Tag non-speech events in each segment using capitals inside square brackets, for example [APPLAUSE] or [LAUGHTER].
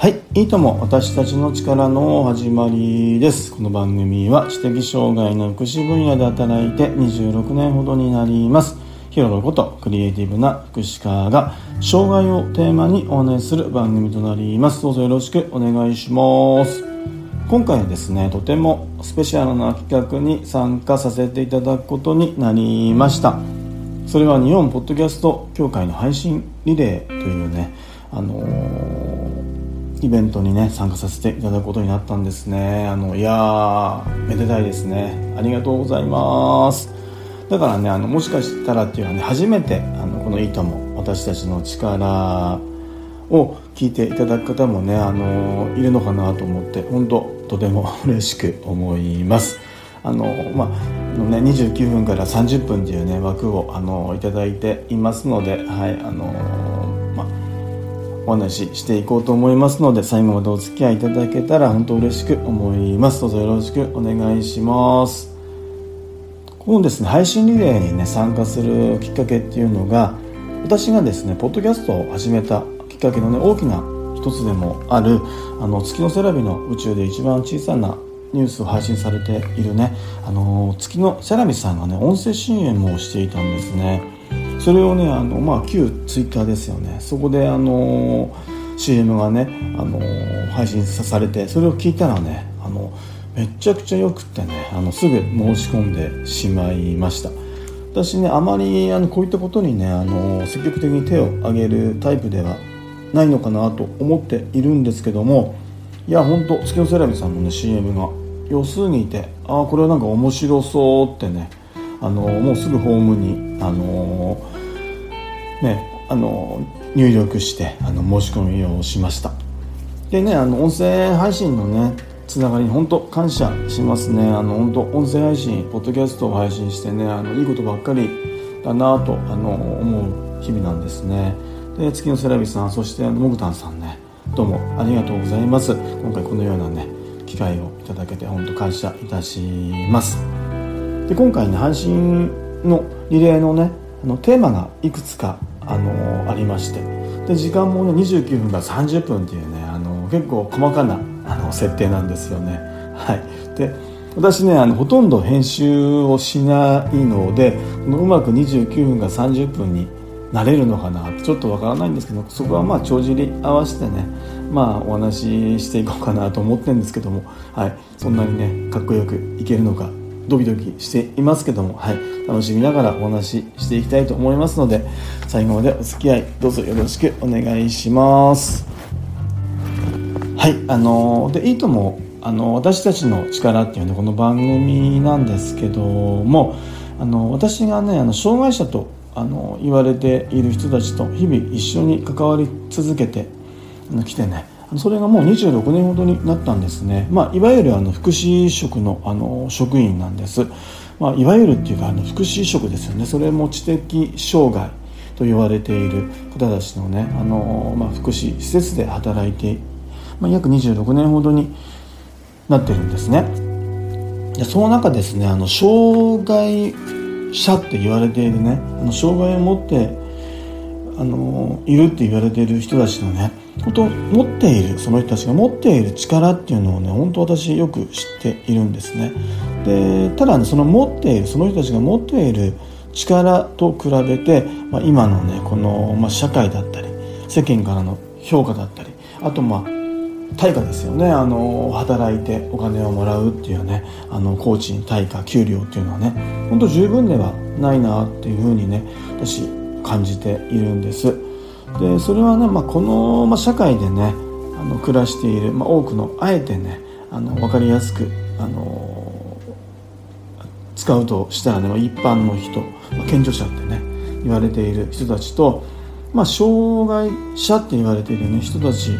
はい、いいとも私たちの力の始まりです。この番組は知的障害の福祉分野で働いて26年ほどになります。ヒロロことクリエイティブな福祉家が障害をテーマにお話しする番組となります。どうぞよろしくお願いします。今回はですね、とてもスペシャルな企画に参加させていただくことになりました。それは日本ポッドキャスト協会の配信リレーというね、あのーイベントにね参加させていただくことになったんですね。あのいやーめでたいですね。ありがとうございます。だからねあのもしかしたらっていうのはね初めてあのこの「いいとも私たちの力」を聞いていただく方もねあのいるのかなと思って本当とても嬉しく思います。あのまあのね、29分から30分という、ね、枠をあのいただいていますので、はいあの、お話ししていこうと思いますので最後までお付き合いいただけたら本当嬉しく思います。どうぞよろしくお願いします。このですね配信リレーにね参加するきっかけっていうのが私がですねポッドキャストを始めたきっかけのね大きな一つでもあるあの月のセラビの宇宙で一番小さなニュースを配信されているねあの月のセラミさんがね音声 CM をしていたんですね。それをねあの、まあ、旧ツイッターですよね。そこであの CM がねあの配信されてそれを聞いたらねあのめちゃくちゃよくってねあのすぐ申し込んでしまいました。私ねあまりあのこういったことにねあの積極的に手を挙げるタイプではないのかなと思っているんですけどもいや本当月のセラビさんのね CM が良すぎてああこれはなんか面白そうってねあのもうすぐホームにあのねあの入力してあの申し込みをしました。でねあの音声配信のねつながりに本当感謝しますね。あの本当音声配信ポッドキャストを配信してねあのいいことばっかりだなとあの思う日々なんですね。で月のセラビさんそしてモグタンさんねどうもありがとうございます。今回このようなね機会をいただけて本当感謝いたします。で今回ね配信のリレーのねあのテーマがいくつかあのありまして。で時間もね29分から30分っていうねあの結構細かなあの設定なんですよね。はい。で私ねあのほとんど編集をしないのでうまく29分から30分になれるのかなちょっとわからないんですけどそこはまあ帳尻合わせてねまあお話ししていこうかなと思ってるんですけども、はい、そんなにねかっこよくいけるのかドキドキしていますけども、はい、楽しみながらお話ししていきたいと思いますので最後までお付き合いどうぞよろしくお願いします。はい。あのでいいともあの私たちの力っていうねこの番組なんですけどもあの私がねあの障害者とあの言われている人たちと日々一緒に関わり続けてきてねそれがもう26年ほどになったんですね、まあ、いわゆるあの福祉職のあの職員なんです、まあ、いわゆるっていうかあの福祉職ですよね。それも知的障害と言われている方たちのねあの、まあ、福祉施設で働いて、まあ、約26年ほどになってるんですね。でその中ですねあの障害者って言われているねあの障害を持ってあのいるって言われている人たちのね本当持っているその人たちが持っている力っていうのをね本当私よく知っているんですね。でただねその持っているその人たちが持っている力と比べて、まあ、今のねこの、まあ、社会だったり世間からの評価だったりあとまあ対価ですよね。あの働いてお金をもらうっていうねあの工賃対価給料っていうのはね本当十分ではないなっていうふうにね私感じているんです。でそれはね、まあ、この、まあ、社会でねあの暮らしている、まあ、多くのあえてねあの分かりやすくあの使うとしたらね、まあ、一般の人、まあ、健常者ってね言われている人たちと、まあ、障害者って言われている、ね、人たち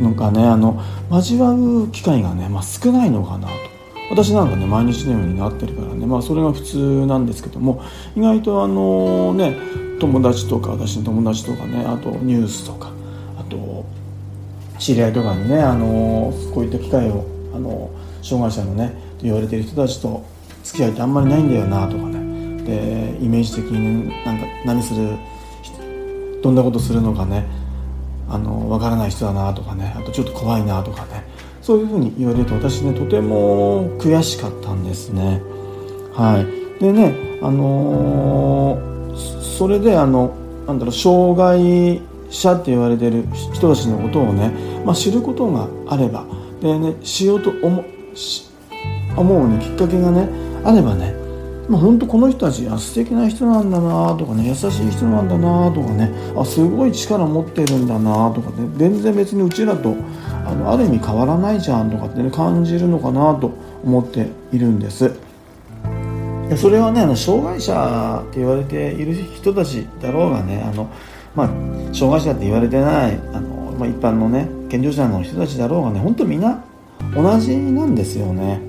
のがねあの交わる機会がね、まあ、少ないのかなと。私なんかね毎日のようになってるからねまあそれが普通なんですけども意外とあのね友達とか私の友達とかねあとニュースとかあと知り合いとかにねあのこういった機会をあの障害者のねと言われてる人たちと付き合いってあんまりないんだよなとかね。でイメージ的になんか何するどんなことするのかねあの分からない人だなとかねあとちょっと怖いなとかね。そういうふうに言われると私ねとても悔しかったんですね。はい。でねあのー、それであのなんだろう障害者って言われてる人たちのことをね、まあ、知ることがあればでねしようと思思う、ね、きっかけがねあればねまあ、本当この人たちあ素敵な人なんだなとかね優しい人なんだなとかねあすごい力持ってるんだなとかね全然別にうちらとあのある意味変わらないじゃんとかってね感じるのかなと思っているんです。でそれはねあの障害者って言われている人たちだろうがねあの、まあ、障害者って言われてないあの、まあ、一般のね健常者の人たちだろうがね本当みんな同じなんですよね。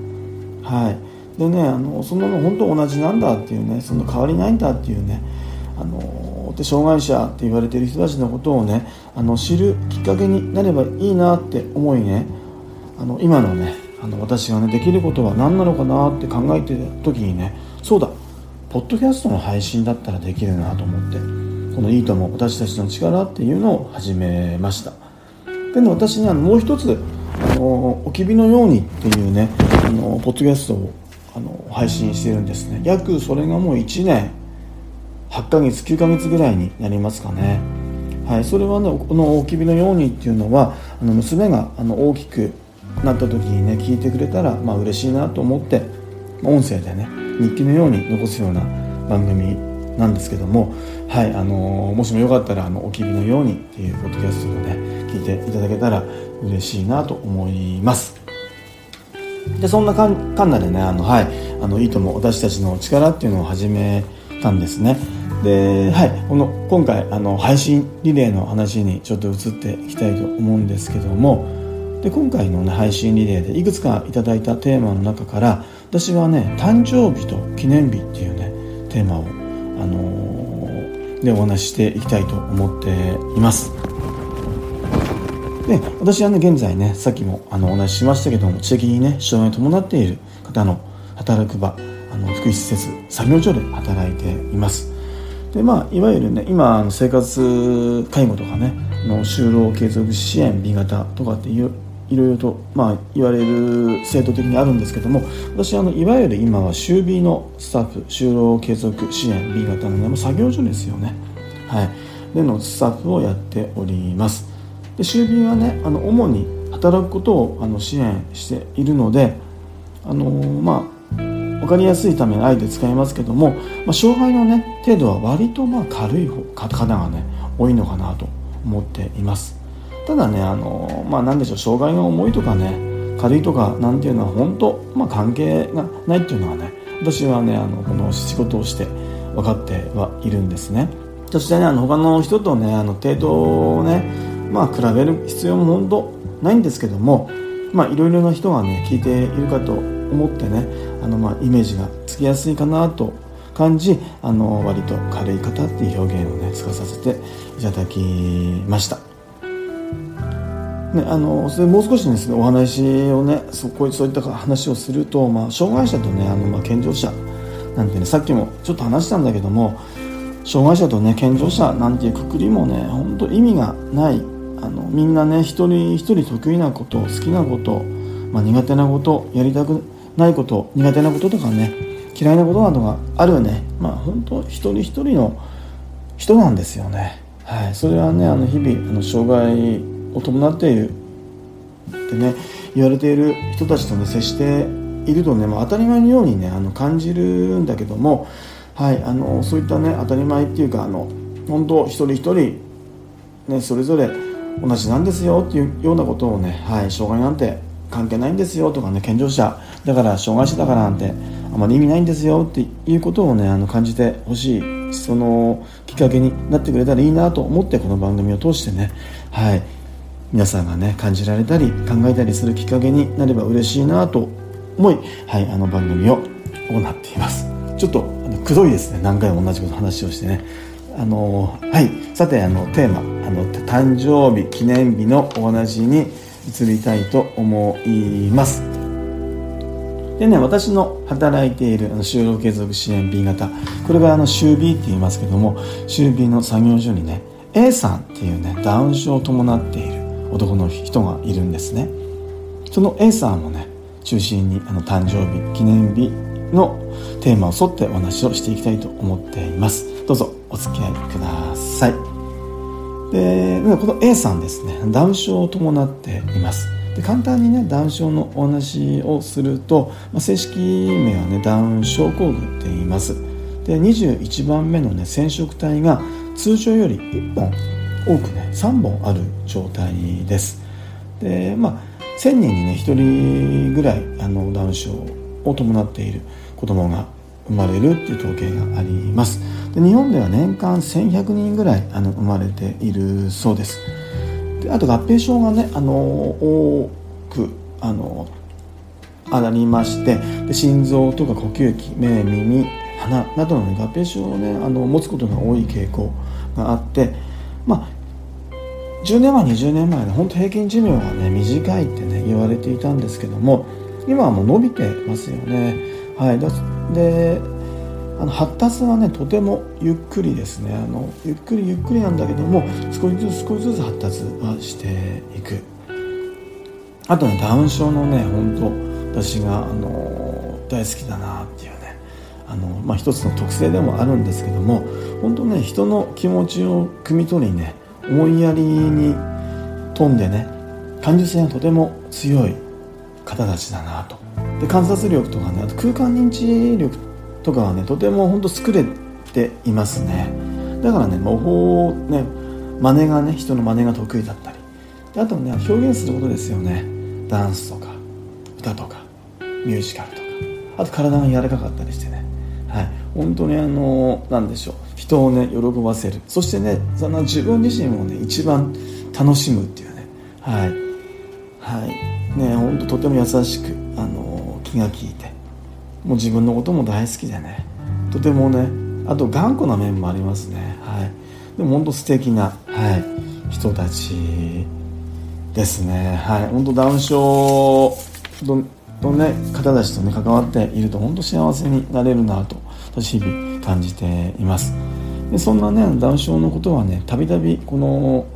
はい。でねあのそんなの本当同じなんだっていうねその変わりないんだっていうねあので障害者って言われてる人たちのことをねあの知るきっかけになればいいなって思いねあの今のねあの私がねできることは何なのかなって考えてる時にねそうだ。ポッドキャストの配信だったらできるなと思ってこの「いいとも私たちの力」っていうのを始めました。でね私ねもう一つあの「おきびのように」っていうねあのポッドキャストをあの配信してるんですね。約それがもう1年8ヶ月9ヶ月ぐらいになりますかね。はいそれはねこの「おきびのように」っていうのはあの娘があの大きくなった時にね聞いてくれたらまあ嬉しいなと思って音声でね日記のように残すような番組なんですけどもはいあのー、もしもよかったらあの「おきびのように」っていうポッドキャストをね聞いていただけたら嬉しいなと思います。でそんなかんかんなでねあの、はい、あのいいとも私たちの力っていうのを始めたんですね。で、はい、この今回あの配信リレーの話にちょっと移っていきたいと思うんですけどもで今回の、ね、配信リレーでいくつかいただいたテーマの中から私はね誕生日と記念日っていうねテーマを、あのー、でお話ししていきたいと思っています。で私はね現在ねさっきもあのお話ししましたけども知的にね障害を伴っている方の働く場あの福祉施設作業所で働いていますでまあいわゆるね今の生活介護とかねの就労継続支援 B 型とかっていういろいろと、まあ、言われる制度的にあるんですけども私あのいわゆる今は週 B のスタッフ就労継続支援 B 型の、ね、作業所ですよね。はい。でのスタッフをやっております。で衆議院はねあの主に働くことをあの支援しているのであのまあ分かりやすいためあえて使いますけども、まあ、障害のね程度は割とまあ軽い方がね多いのかなと思っています。ただねあのまあ何でしょう障害が重いとかね軽いとかなんていうのは本当、まあ、関係がないっていうのはね私はねあのこの仕事をして分かってはいるんですねそしてねあの他の人とねあの程度をねまあ比べる必要も本当ないんですけどもまあいろいろな人がね聞いているかと思ってねあのまあイメージがつきやすいかなと感じあの割と軽い方っていう表現をね使わさせていただきました。ね、あのそれもう少しですねお話をねそこそういった話をすると、まあ、障害者とねあの、まあ、健常者なんてねさっきもちょっと話したんだけども障害者とね健常者なんていうくくりもね本当意味がないあのみんなね一人一人得意なこと好きなこと、まあ、苦手なことやりたくないこと苦手なこととかね嫌いなことなどがあるよね。まあ本当一人一人の人なんですよね。はい。それはねあの日々あの障害を伴っているってね言われている人たちとね接しているとね、まあ、当たり前のようにねあの感じるんだけどもはいあのそういったね当たり前っていうかあの本当一人一人ねそれぞれ同じなんですよっていうようなことをね、はい、障害なんて関係ないんですよとかね健常者だから障害者だからなんてあまり意味ないんですよっていうことをねあの感じてほしいそのきっかけになってくれたらいいなと思ってこの番組を通してねはい。皆さんがね感じられたり考えたりするきっかけになれば嬉しいなと思い、はい、あの番組を行っています。ちょっとくどいですね何回も同じこと話をしてね。あのはいさてあのテーマあの誕生日記念日のお話に移りたいと思います。でね私の働いているあの就労継続支援 B 型これがあの週 B って言いますけども週 B の作業所にね A さんっていうねダウン症を伴っている男の人がいるんですね。その A さんをね中心にあの誕生日記念日のテーマを沿ってお話をしていきたいと思っています。どうぞお付き合いください。でこの A さんですねダウン症を伴っています。で簡単にねダウン症のお話をすると、まあ、正式名はねダウン症候群って言います。で21番目のね染色体が通常より1本多くね3本ある状態です。でまあ1000人にね1人ぐらいあのダウン症を伴っている子供が生まれるっていう統計があります。で日本では年間1100人ぐらいあの生まれているそうです。であと合併症がねあの多くあのありましてで心臓とか呼吸器目耳鼻などの、合併症をねあの持つことが多い傾向があってまあ10年前20年前ね本当平均寿命がね短いってね言われていたんですけども今はもう伸びてますよね。はいであの発達はねとてもゆっくりですね。あのゆっくりゆっくりなんだけども少しずつ少しずつ発達はしていく。あとねダウン症のね本当私があの大好きだなっていうねあの、まあ、一つの特性でもあるんですけども本当ね人の気持ちを汲み取りね思いやりに富んでね感受性がとても強い方たちだなと。で観察力とかねあと空間認知力とかはねとても本当作れていますね。だからね模倣ね真似がね人の真似が得意だったり。であとね表現することですよね。ダンスとか歌とかミュージカルとか。あと体が柔らかかったりしてね。はい。本当にあの何でしょう。人をね喜ばせる。そしてねその自分自身もね一番楽しむっていうね。はい。はい。ね本当とても優しくあの気が利いて。もう自分のことも大好きでね。とてもねあと頑固な面もありますね。はい。でも本当素敵な、はい、人たちですね。はい。本当ダウン症のね方たちとね関わっていると本当幸せになれるなと日々感じています。でそんなねダウン症のことはねたびたびこの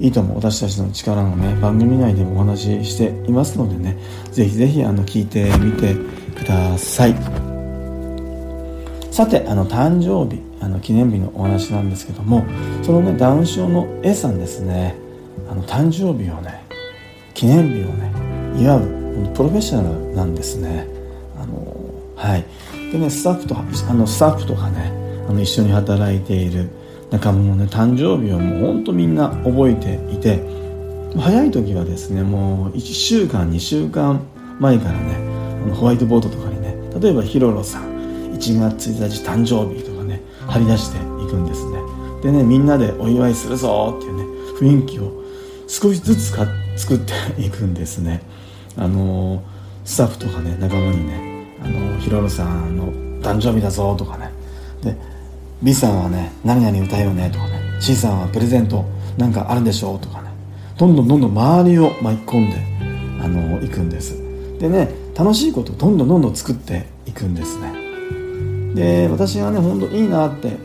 いいとも私たちの力のね番組内でもお話ししていますのでねぜひぜひあの聞いてみてください。さてあの誕生日あの記念日のお話なんですけどもそのねダウン症の A さんですね。あの誕生日をね記念日をね祝うプロフェッショナルなんですね。あのはい。でねスタッフとあのスタッフとかねあの一緒に働いている仲間のね誕生日をもうほんとみんな覚えていて早い時はですねもう1週間2週間前からねあのホワイトボードとかにね例えばヒロロさん1月1日誕生日とかね貼り出していくんですね。でねみんなでお祝いするぞっていうね雰囲気を少しずつか作っていくんですね。あのスタッフとかね仲間にねあのヒロロさんの誕生日だぞとかね。で B さんはね何々歌えよねとかね。C さんはプレゼントなんかあるんでしょうとかね。どんどんどんどん周りを巻き込んであの行くんです。でね楽しいことをどんどんどんどん作っていくんですね。で私がね本当いいなって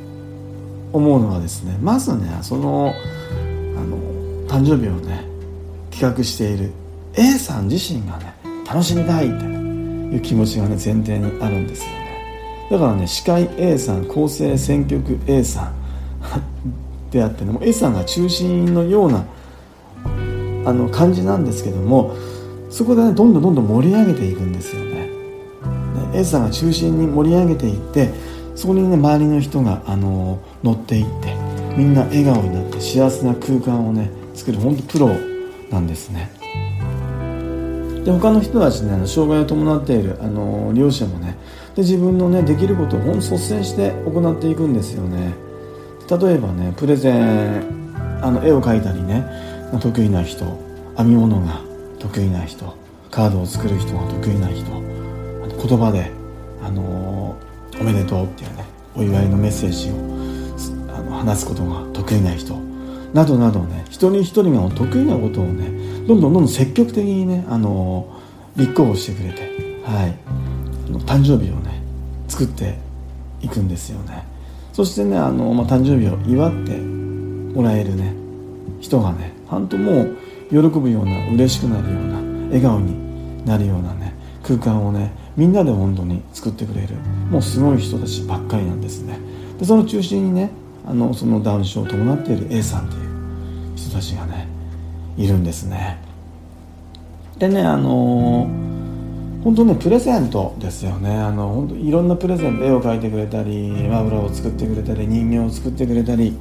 思うのはですねまずねそのあの誕生日をね企画している A さん自身がね楽しみたいって、いう気持ちがね前提にあるんですよねだからね司会 A さん構成選曲 A さん [LAUGHS] であってねも A さんが中心のようなあの感じなんですけどもそこでねどんどんどんどん盛り上げていくんですよね。ね A さんが中心に盛り上げていってそこにね周りの人があの乗っていってみんな笑顔になって幸せな空間をね作る本当プロなんですね。で他の人たちねあの障害を伴っているあの利用者もねで自分のねできることを率先して行っていくんですよね。例えばねプレゼンあの絵を描いたりね得意な人編み物が得意な人カードを作る人が得意な人言葉で、あの、おめでとうっていうねお祝いのメッセージをあの話すことが得意な人などなどね一人一人が得意なことをねどんどんどんどん積極的にね、あの、立候補してくれて、はい、誕生日をね作っていくんですよね。そしてねあの、まあ、誕生日を祝ってもらえるね人がね本当もう喜ぶような嬉しくなるような笑顔になるようなね空間をねみんなで本当に作ってくれるもうすごい人たちばっかりなんですね。でその中心にねあのそのダウン症を伴っている A さんっていうたちがねいるんですね。でねあのー、本当ねプレゼントですよね。あの本当いろんなプレゼント絵を描いてくれたりマブラを作ってくれたり人形を作ってくれたり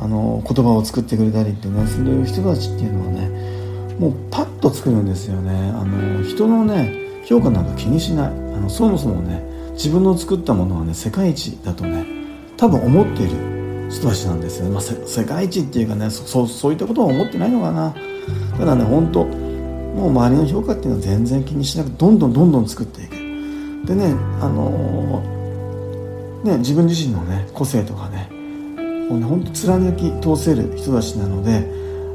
あの言葉を作ってくれたりってねそういう人たちっていうのはねもうパッと作るんですよね。あの人のね評価なんか気にしない。あのそもそもね自分の作ったものはね世界一だとね多分思っている。人たちなんですよね、まあ、世界一っていうかねそそういったことは思ってないのかな。ただね本当もう周りの評価っていうのは全然気にしなくてどんどんどんどん作っていく。でねあのー、ね自分自身のね個性とかねもうね本当貫き通せる人たちなので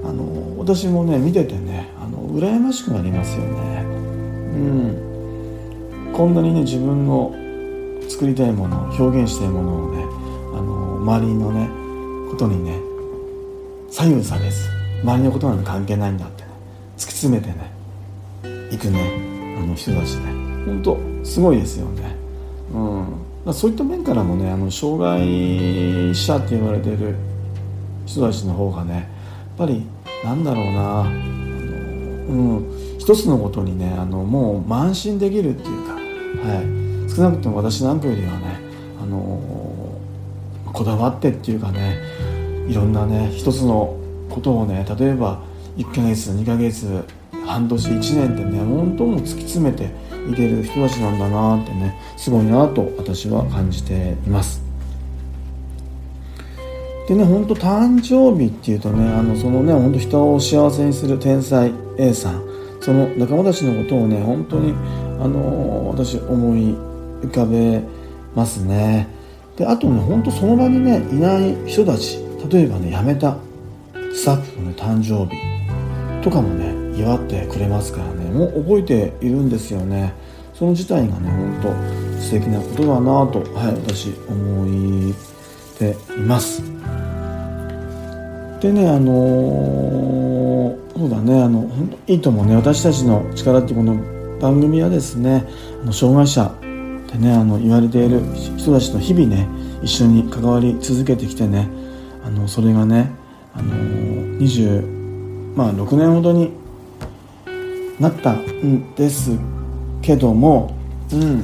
あの私もね見ててねあの羨ましくなりますよね。うん。こんなにね自分の作りたいもの表現したいものをね周りのねことにね左右されず周りのことなんて関係ないんだってね。突き詰めてねいくねあの人たちね。本当すごいですよね。うん。そういった面からもねあの障害者って言われてる人たちの方がねやっぱりなんだろうなあの、うん、一つのことにねあのもう慢心できるっていうか、はい、少なくとも私なんかよりはねこだわってっていうかねいろんなね一つのことをね例えば1ヶ月2ヶ月半年1年ってね本当も突き詰めていける人たちなんだなってねすごいなと私は感じています。でね本当誕生日っていうとねあのそのね本当人を幸せにする天才 A さんその仲間たちのことをね本当にあの私思い浮かべますねであとね本当その場にねいない人たち例えばね辞めたスタッフの、ね、誕生日とかもね祝ってくれますからねもう覚えているんですよね。その自体がね本当素敵なことだなとはい私思っています。でねあのー、そうだねあの本当いいと思うね私たちの力ってこの番組はですねあの障害者ってねあの言われている人たちと日々ね一緒に関わり続けてきてねあのそれがねあのー、20まあ6年ほどになったんですけどもうん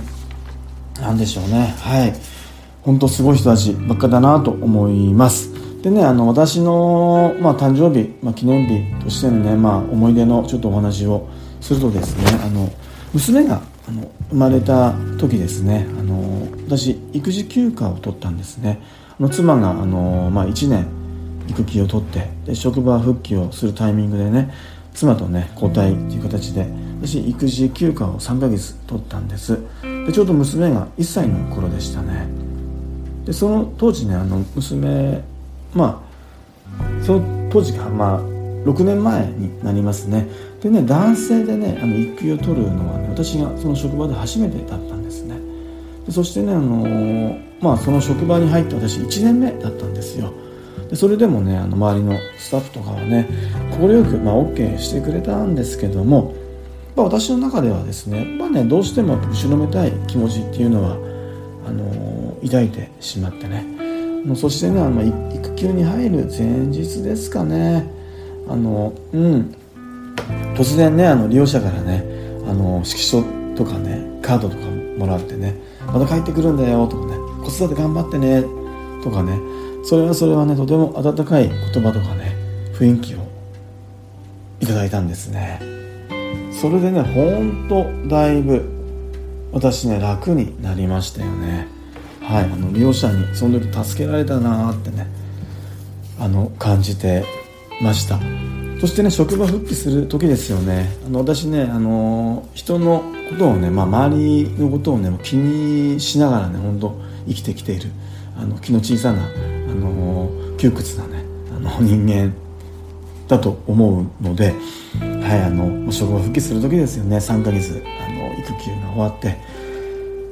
なんでしょうね。はい。本当すごい人たちばっかだなと思います。でねあの私の、まあ、誕生日、まあ、記念日としてのね、まあ、思い出のちょっとお話をするとですねあの娘があの生まれた時ですね。あの私育児休暇を取ったんですね。あの妻があの、まあ、1年育休を取ってで職場復帰をするタイミングでね妻とね交代っていう形で私育児休暇を3ヶ月取ったんです。でちょうど娘が1歳の頃でしたね。でその当時ねあの娘まあその当時がまあ6年前になりますね。でね男性でねあの育休を取るのはね私がその職場で初めてだったんですね。でそしてねあのー、まあその職場に入って私1年目だったんですよ。でそれでもねあの周りのスタッフとかはね快く、まあ、OK してくれたんですけども、まあ、私の中ではですね,、まあね、どうしても後ろめたい気持ちっていうのはあのー、抱いてしまってね。そしてねあの育休に入る前日ですかね。あのうん。突然ねあの利用者からねあの色書とかねカードとかもらってねまた帰ってくるんだよとかね子育て頑張ってねとかねそれはそれはねとても温かい言葉とかね雰囲気をいただいたんですね。それでねほんとだいぶ私ね楽になりましたよね。はい、あの利用者にその時助けられたなってねあの感じてました。そしてね職場復帰する時ですよね。あの私ねあの人のことをね、まあ、周りのことをね気にしながらね本当生きてきている。あの気の小さなあの窮屈なねあの人間だと思うので、はい、あの職場復帰する時ですよね。3ヶ月あの育休が終わって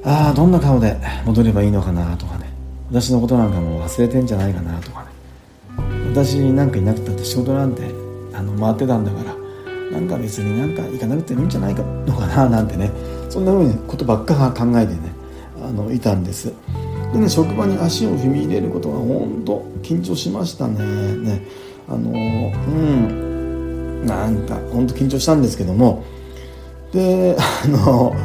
ああどんな顔で戻ればいいのかなとかね。私のことなんかも忘れてんじゃないかなとかね。私なんかいなくたって仕事なんてあの回ってたんだからなんか別になんか行かなくてもいいんじゃないかのかななんてねそんな風にことばっか考えてねあのいたんです。でね職場に足を踏み入れることが本当緊張しましたね。ねあのうんなんか本当緊張したんですけども。であの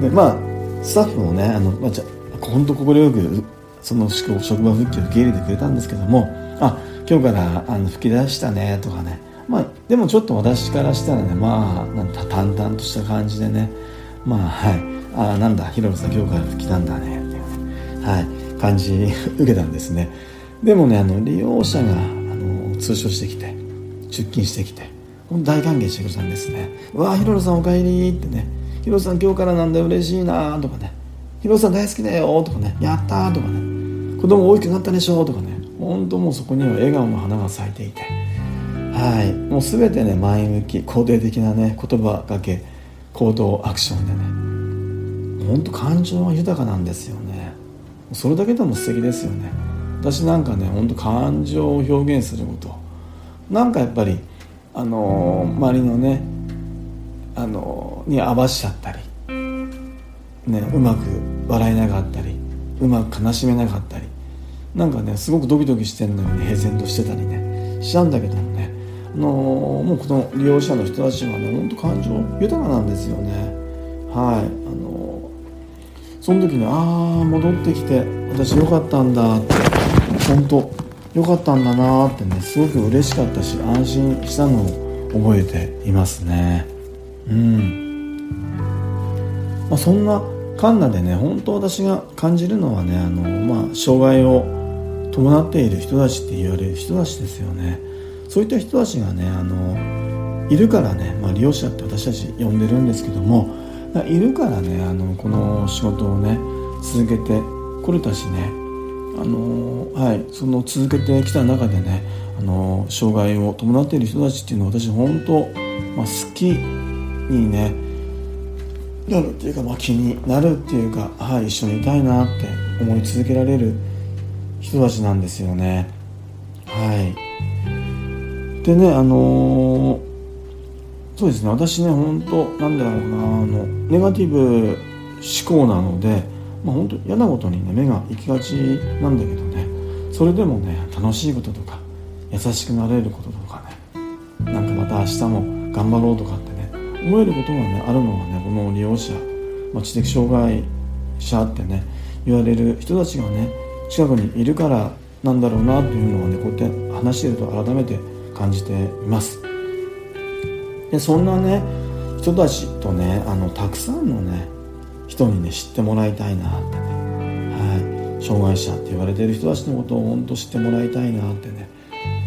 でまあスタッフもねあの、まあ、じゃ本当快くその職場復帰を受け入れてくれたんですけども。あ今日からあの吹き出したねとかね。まあでもちょっと私からしたらねまあなん淡々とした感じでね。まあはい。あなんだヒロロさん今日から吹きたんだね。っていうねはい。感じ受けたんですね。でもねあの利用者があの通所してきて出勤してきて大歓迎してくれたんですね「わあヒロロさんおかえり」ってね「ヒロさん今日からなんだ嬉しいな」とかね「ヒロさん大好きだよ」とかね「やった」とかね「子供大きくなったでしょ」とかね。本当もうそこには笑顔の花が咲いていて。はい。もう全てね前向き肯定的なね言葉かけ行動アクションでね。本当感情が豊かなんですよね。それだけでも素敵ですよね。私なんかね本当感情を表現すること。なんかやっぱりあのー、周りのねあのー、に合わしちゃったりねうまく笑えなかったりうまく悲しめなかったりなんかねすごくドキドキしてんのに、ね、平然としてたりねしちゃうんだけどもね、あのー、もうこの利用者の人たちはね本当感情豊かなんですよね。はい。あのー、その時にああ戻ってきて私よかったんだって本当よかったんだなってねすごく嬉しかったし安心したのを覚えていますね。うん、まあ、そんなカンナでね本当私が感じるのはねあの、まあ、障害を伴っている人たちって言われる人たちですよね。そういった人たちがねあのいるからね、まあ、利用者って私たち呼んでるんですけどもいるからねあのこの仕事をね続けてこれたしねあのはいその続けてきた中でねあの障害を伴っている人たちっていうのは私本当、まあ、好きにねなるっていうか、まあ、気になるっていうか、はい、一緒にいたいなって思い続けられる人たちなんですよね。はい。でねあのー、そうですね。私ね本当なんだろうなあのネガティブ思考なので、まあ、本当嫌なことにね目が行きがちなんだけどね。それでもね楽しいこととか優しくなれることとかね。なんかまた明日も頑張ろうとかってね思えることがねあるのはねこの利用者、まあ、知的障害者ってね言われる人たちがね近くにいるからなんだろうなというのをねこうやって話してると改めて感じています。でそんなね人たちとねあのたくさんのね人にね知ってもらいたいなってね、はい、障害者って言われてる人たちのことを本当知ってもらいたいなってね、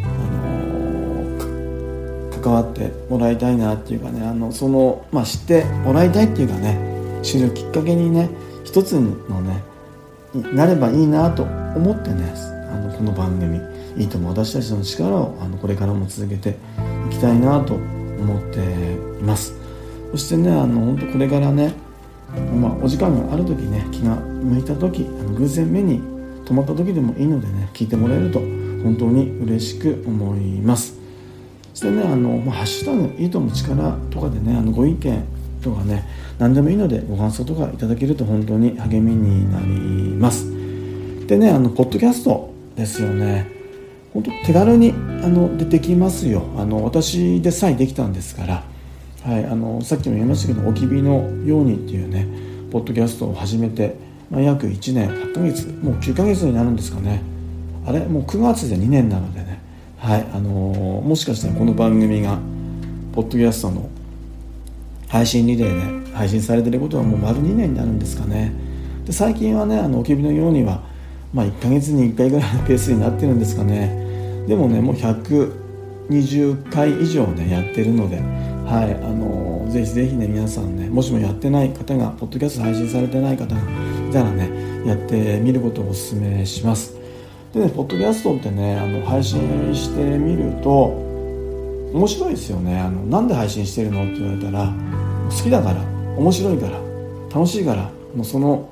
あのー、関わってもらいたいなっていうかね。あのその、まあ、知ってもらいたいっていうかね。知るきっかけにね一つのねなればいいなと思ってねあのこの番組いいとも私たちの力をあのこれからも続けていきたいなと思っています。そしてねあの本当これからね、まあ、お時間がある時ね気が向いた時あの偶然目に留まった時でもいいのでね聞いてもらえると本当に嬉しく思います。そしてねあの、まあ、ハッシュタグいいとも力とかでねあのご意見とかね何でもいいのでご感想とかいただけると本当に励みになります。でねあのポッドキャストですよね。本当手軽にあの出てきますよ。あの私でさえできたんですから、はい、あのさっきも言いましたけど「おきびのように」っていうねポッドキャストを始めて、まあ、約1年8ヶ月もう9ヶ月になるんですかね。あれもう9月で2年なのでね。はいあのもしかしたらこの番組がポッドキャストの配信リレーで配信されてることはもう丸2年になるんですかね。で最近はねあのおきびのようには、まあ、1ヶ月に1回ぐらいのペースになってるんですかね。でもねもう120回以上ねやってるのではいあのぜひぜひね皆さんねもしもやってない方がポッドキャスト配信されてない方がいたらねやってみることをお勧めします。でねポッドキャストってねあの配信してみると面白いですよね。あのなんで配信してるの？って言われたら好きだから面白いから楽しいからもうその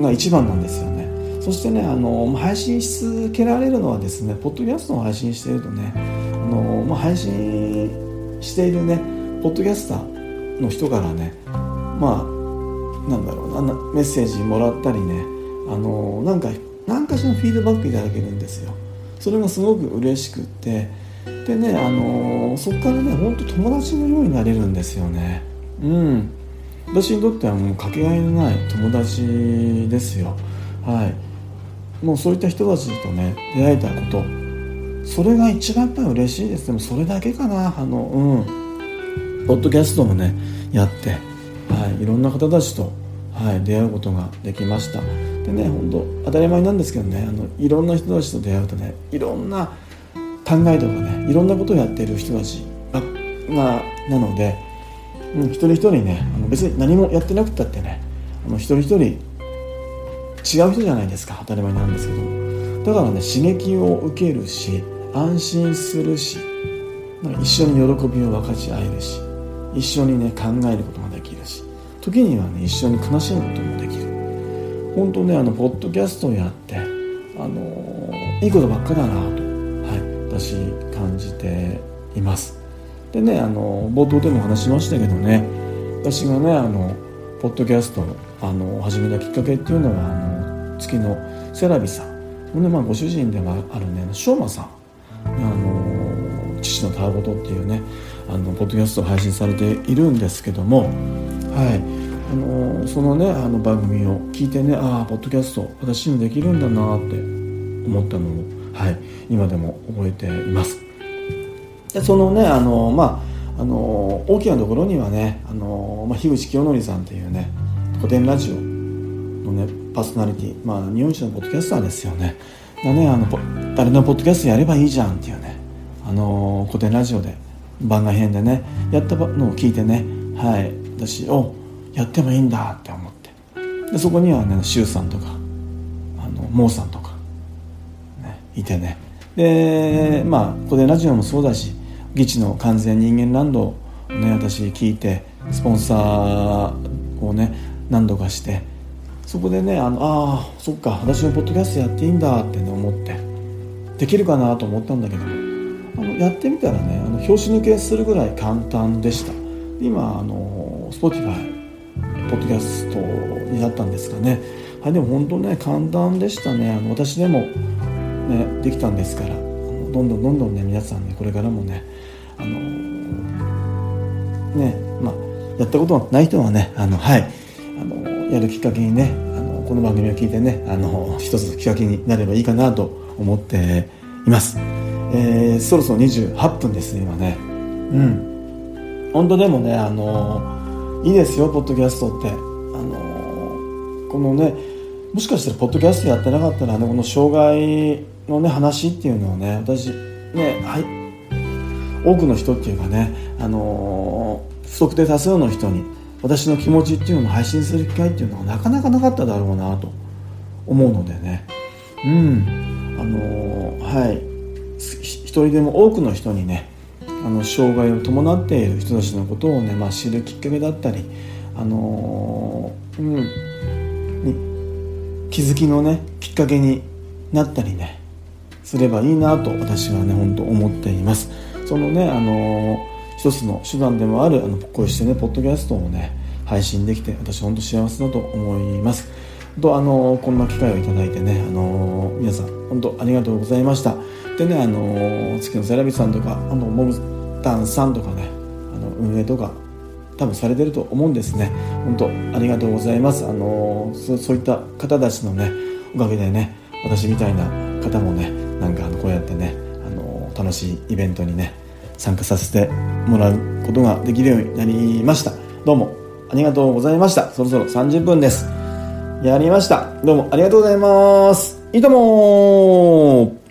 が一番なんですよね。そしてねあの配信し続けられるのはですねポッドキャストを配信しているとねあの、まあ、配信しているねポッドキャスターの人からねまあなんだろうなメッセージもらったりねあのなんか何かしらのフィードバックいただけるんですよ。それがすごく嬉しくってでねあのそこからね本当友達のようになれるんですよね。うん。私にとってはもうかけがえのない友達ですよ。はい。もうそういった人たちとね出会えたこと。それが一番やっぱり嬉しいです。でもそれだけかなあのうん。ポッドキャストもねやってはい。いろんな方たちとはい出会うことができました。でね本当当たり前なんですけどねあのいろんな人たちと出会うとねいろんな考えとかねいろんなことをやっている人たちがなので、うん、一人一人ねあの別に何もやってなくたってねあの一人一人違う人じゃないですか当たり前なんですけど。もだからね刺激を受けるし安心するし一緒に喜びを分かち合えるし一緒にね考えることができるし時にはね一緒に悲しむこともできる。本当ねあのポッドキャストをやってあのいいことばっかだなと、私感じています。でねあの冒頭でも話しましたけどね私がねあのポッドキャストをあの始めたきっかけっていうのはあの月のセラビさん、ねまあ、ご主人ではあるねしょうまさん。あの父のたわごとっていうねあのポッドキャストを配信されているんですけどもはい。あのそのねあの番組を聞いてねああポッドキャスト私にもできるんだなって思ったのを、はい、今でも覚えています。でそのねあのまああの大きなところにはねあの、まあ、樋口清則さんっていうね古典ラジオのねパーソナリティまあ日本一のポッドキャスターですよね。がねあの誰のポッドキャストやればいいじゃんっていうねあの古典ラジオで番外編でねやったのを聞いてねはい。私おやってもいいんだって思って。でそこにはね周さんとかあのモーさんとか、いてね。でまあここでラジオもそうだし議地の完全人間ランドをね私聞いてスポンサーをね何度かしてそこでねあのあそっか私のポッドキャストやっていいんだって、ね、思ってできるかなと思ったんだけどあのやってみたらねあの拍子抜けするぐらい簡単でした。今あの Spotify ポッドキャストになったんですかね。はいでも本当ね簡単でしたね。あの私でもねできたんですから。どんどんどんどんね皆さんねこれからもねあのねまあやったことない人はねあのはいあのやるきっかけにねあのこの番組を聞いてねあの一つのきっかけになればいいかなと思っています、えー、そろそろ28分ですね今ね。うん。本当でもねあのいいですよポッドキャストって。あのこのねもしかしたらポッドキャストやってなかったらねこの障害のね話っていうのをね私ねはい。多くの人っていうかねあの不特定多数の人に私の気持ちっていうのを配信する機会っていうのはなかなかなかっただろうなと思うのでね。うん。あのはい。一人でも多くの人にねあの障害を伴っている人たちのことをね、まあ、知るきっかけだったり、あのー、うん、気づきのねきっかけになったりねすればいいなと私はね本当思っています。そのねあのー、一つの手段でもあるあのこうしてねポッドキャストをね配信できて私本当幸せだと思います。とあのこんな機会をいただいてねあの皆さん本当ありがとうございました。でねあの月のセラビさんとかあのモムタンさんとかねあの運営とか多分されてると思うんですね。本当ありがとうございます。あのそそういった方たちのねおかげでね私みたいな方もねなんかあのこうやってねあの楽しいイベントにね参加させてもらうことができるようになりました。どうもありがとうございました。そろそろ30分です。やりました。どうもありがとうございます。いいとも